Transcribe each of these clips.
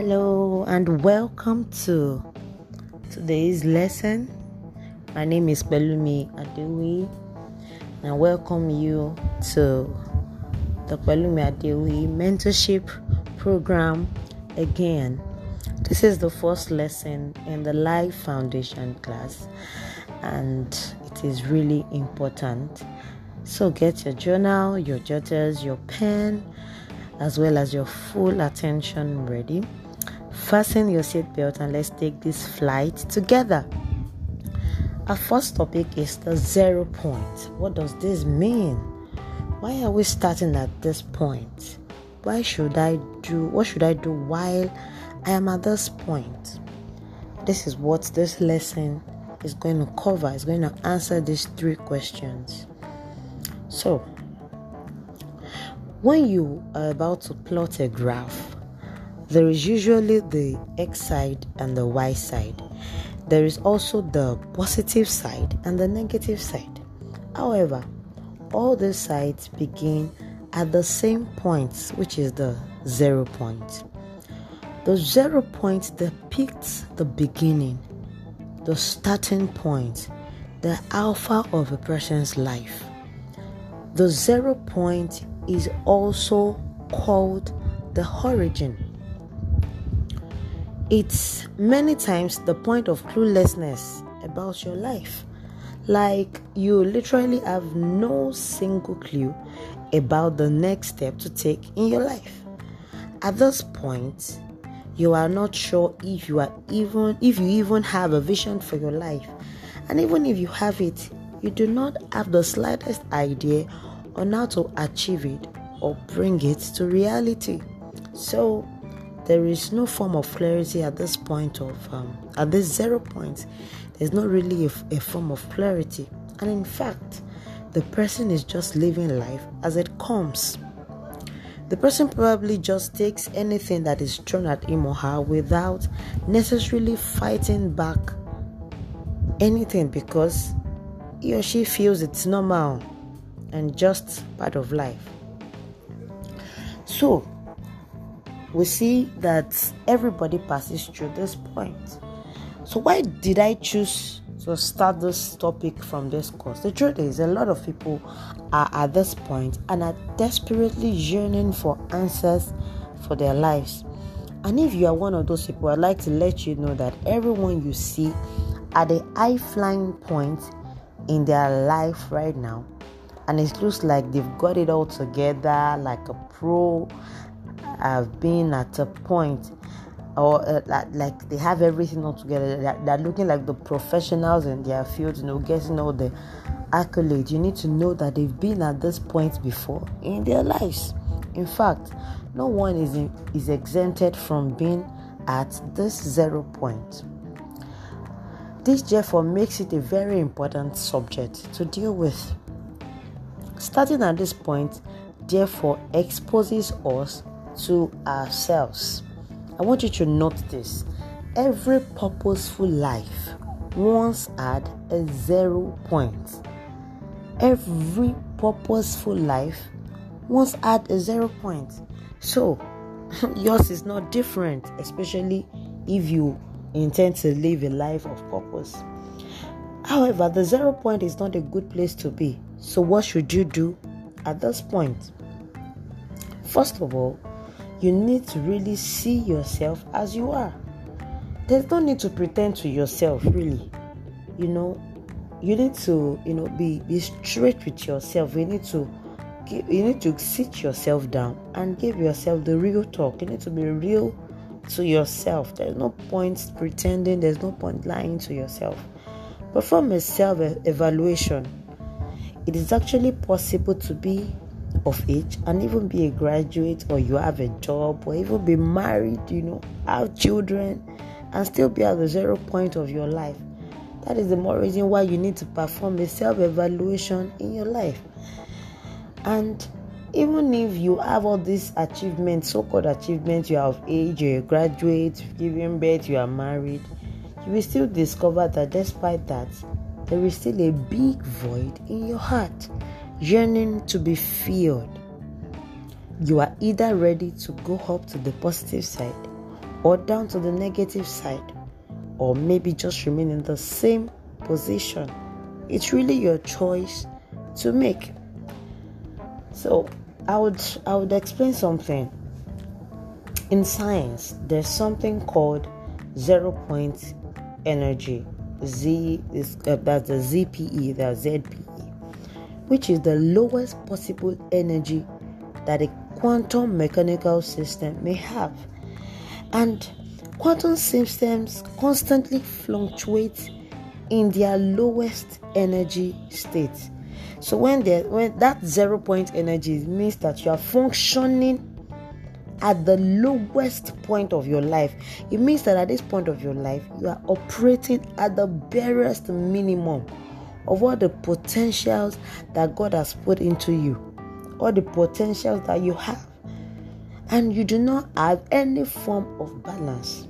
Hello and welcome to today's lesson. My name is Pelumi Adewi and I welcome you to the Pelumi Adewi mentorship program again. This is the first lesson in the Life Foundation class and it is really important. So get your journal, your jotters, your pen, as well as your full attention ready. Fasten your seatbelt and let's take this flight together. Our first topic is the zero point. What does this mean? Why are we starting at this point? Why should I do what should I do while I am at this point? This is what this lesson is going to cover. It's going to answer these three questions. So, when you are about to plot a graph, there is usually the x side and the y side. There is also the positive side and the negative side. However, all these sides begin at the same point, which is the zero point. The zero point depicts the beginning, the starting point, the alpha of a person's life. The zero point is also called the origin it's many times the point of cluelessness about your life. Like you literally have no single clue about the next step to take in your life. At this point, you are not sure if you are even if you even have a vision for your life. And even if you have it, you do not have the slightest idea on how to achieve it or bring it to reality. So there is no form of clarity at this point of um, at this zero point. There's not really a, a form of clarity. And in fact the person is just living life as it comes. The person probably just takes anything that is thrown at him or her without necessarily fighting back anything because he or she feels it's normal and just part of life. So we see that everybody passes through this point. So, why did I choose to start this topic from this course? The truth is, a lot of people are at this point and are desperately yearning for answers for their lives. And if you are one of those people, I'd like to let you know that everyone you see at a high flying point in their life right now, and it looks like they've got it all together, like a pro, have been at a point or uh, like they have everything all together. They're, they're, looking like the professionals in their field you know getting all the accolades. You need to know that they've been at this point before in their lives. In fact no one is in, is exempted from being at this zero point. This therefore makes it a very important subject to deal with. Starting at this point therefore exposes us to ourselves. I want you to note this. Every purposeful life once had a zero point. Every purposeful life once had a zero point. So, yours is not different, especially if you intend to live a life of purpose. However, the zero point is not a good place to be. So, what should you do at this point? First of all, you need to really see yourself as you are. There's no need to pretend to yourself, really. You know, you need to, you know, be be straight with yourself. You need to you need to sit yourself down and give yourself the real talk. You need to be real to yourself. There's no point pretending, there's no point lying to yourself. Perform a self evaluation, it is actually possible to be of age and even be a graduate or you have a job or even be married, you know, have children and still be at the zero point of your life. That is the more reason why you need to perform a self evaluation in your life. And even if you have all these achievements, so called achievements, you are of age, you're a graduate, given birth, you are married, you will still discover that despite that, there is still a big void in your heart yearning to be filled. You are either ready to go up to the positive side or down to the negative side, or maybe just remain in the same position. It's really your choice to make. So, I would I would explain something. In science, there's something called zero point energy. Z is uh, that's the ZPE, the ZPE, which is the lowest possible energy that a quantum mechanical system may have. And quantum systems constantly fluctuate in their lowest energy state. So when when that zero point energy means that you are functioning at the lowest point of your life. It means that at this point of your life, you are operating at the barest minimum of all the potentials that God has put into you, all the potentials that you have. And you do not have any form of balance.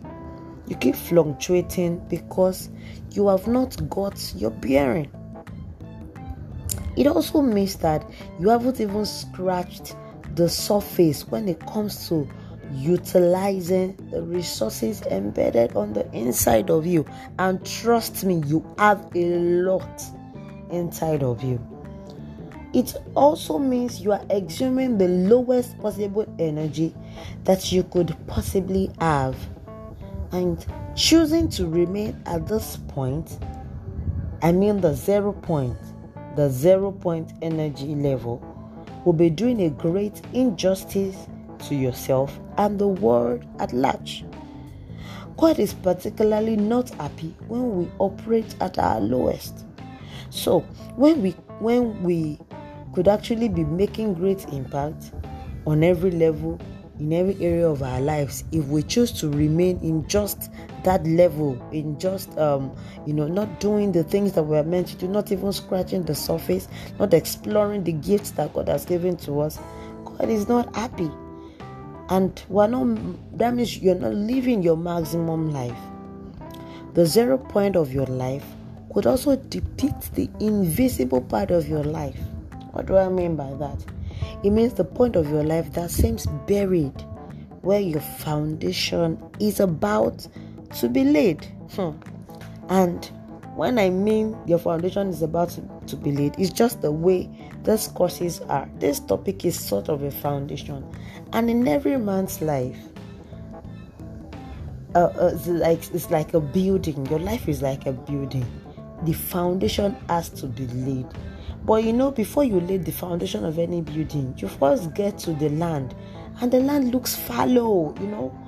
You keep fluctuating because you have not got your bearing. It also means that you haven't even scratched the surface when it comes to utilizing the resources embedded on the inside of you. And trust me, you have a lot inside of you. It also means you are exhuming the lowest possible energy that you could possibly have. And choosing to remain at this point, I mean the zero point, the zero point energy level, will be doing a great injustice to yourself and the world at large. God is particularly not happy when we operate at our lowest. So, when we when we could actually be making great impact on every level in every area of our lives if we choose to remain in just that level in just um you know not doing the things that we're meant to do not even scratching the surface not exploring the gifts that god has given to us god is not happy. And we're not that means you're not living your maximum life. The zero point of your life could also depict the invisible part of your life what do i mean by that it means the point of your life that seems buried, where your foundation is about to be laid. Hmm. And when I mean your foundation is about to, to be laid, it's just the way these courses are. This topic is sort of a foundation. And in every man's life, uh, uh, it's like it's like a building. Your life is like a building. The foundation has to be laid. But you know, before you lay the foundation of any building, you first get to the land, and the land looks fallow. You know,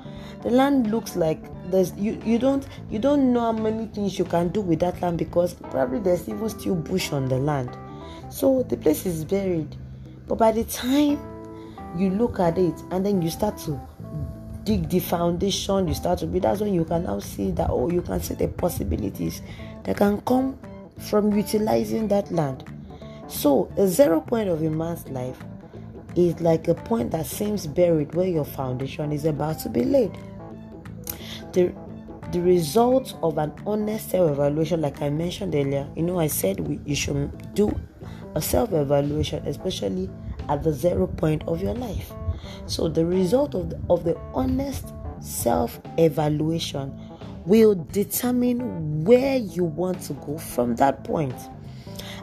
the land looks like there's you you don't you don't know how many things you can do with that land because probably there's even still bush on the land. So the place is buried. But by the time you look at it and then you start to dig the foundation, you start to be that's when you can now see that oh you can see the possibilities that can come from utilizing that land. So, a zero point of a man's life is like a point that seems buried where your foundation is about to be laid. The, the result of an honest self evaluation, like I mentioned earlier, you know, I said we, you should do a self evaluation, especially at the zero point of your life. So, the result of the, of the honest self evaluation will determine where you want to go from that point.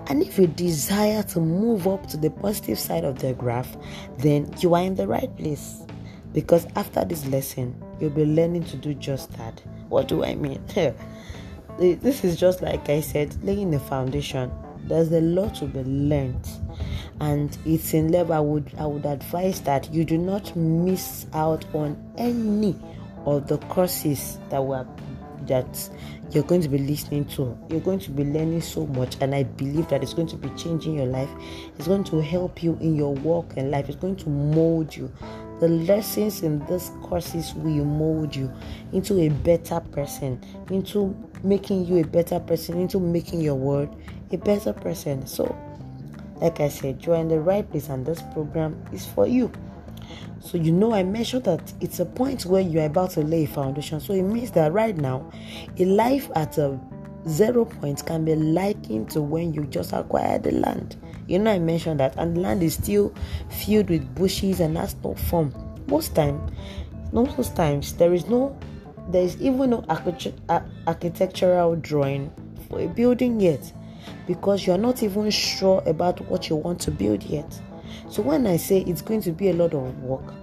And if you desire to move up to the positive side of the graph, then you are in the right place. Because after this lesson, you'll be learning to do just that. What do I mean? this is just like I said, laying the foundation. There's a lot to be learned, and it's in level. I would I would advise that you do not miss out on any of the courses that were that you're going to be listening to. You're going to be learning so much, and I believe that it's going to be changing your life. It's going to help you in your work and life. It's going to mold you. The lessons in these courses will mold you into a better person, into making you a better person, into making your world a better person. So, like I said, you're in the right place, and this program is for you. So you know I mentioned that it's a point where you're about to lay a foundation. So it means that right now, a life at a zero point can be likened to when you just acquired the land. You know I mentioned that, and the land is still filled with bushes and that's not form. Most time, most times there is no there's even no architectural drawing for a building yet because you're not even sure about what you want to build yet. So when I say it's going to be a lot of work,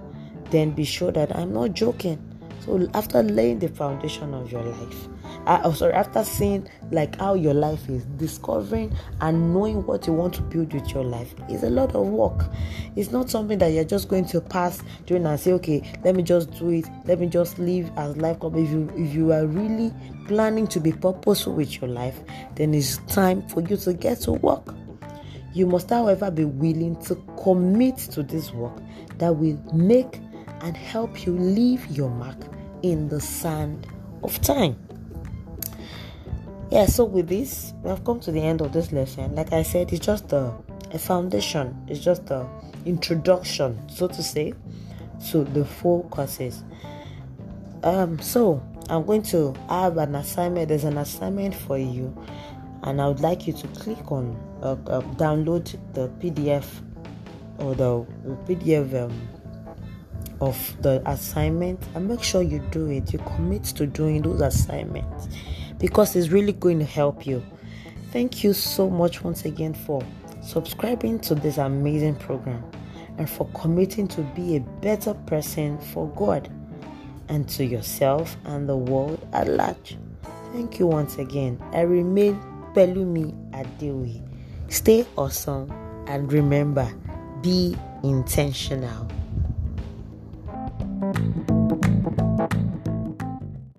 then be sure that I'm not joking. So after laying the foundation of your life, uh, oh, sorry, after seeing like how your life is, discovering and knowing what you want to build with your life is a lot of work. It's not something that you're just going to pass during and say, okay, let me just do it, let me just live as life comes. If you if you are really planning to be purposeful with your life, then it's time for you to get to work. You must, however, be willing to commit to this work that will make and help you leave your mark in the sand of time. Yeah so with this we have come to the end of this lesson. Like i said it's just a, a foundation. It's just an introduction so to say to the four courses. Um so i'm going to have an assignment. There's an assignment for you and i would like you to click on uh, uh, download the pdf or the, pdf um, of the assignment and make sure you do it you commit to doing those assignments because it's really going to help you. Thank you so much once again for subscribing to this amazing program and for committing to be a better person for God and to yourself and the world at large. Thank you once again. I remain Pelumi Adewi. Stay awesome and remember, be intentional.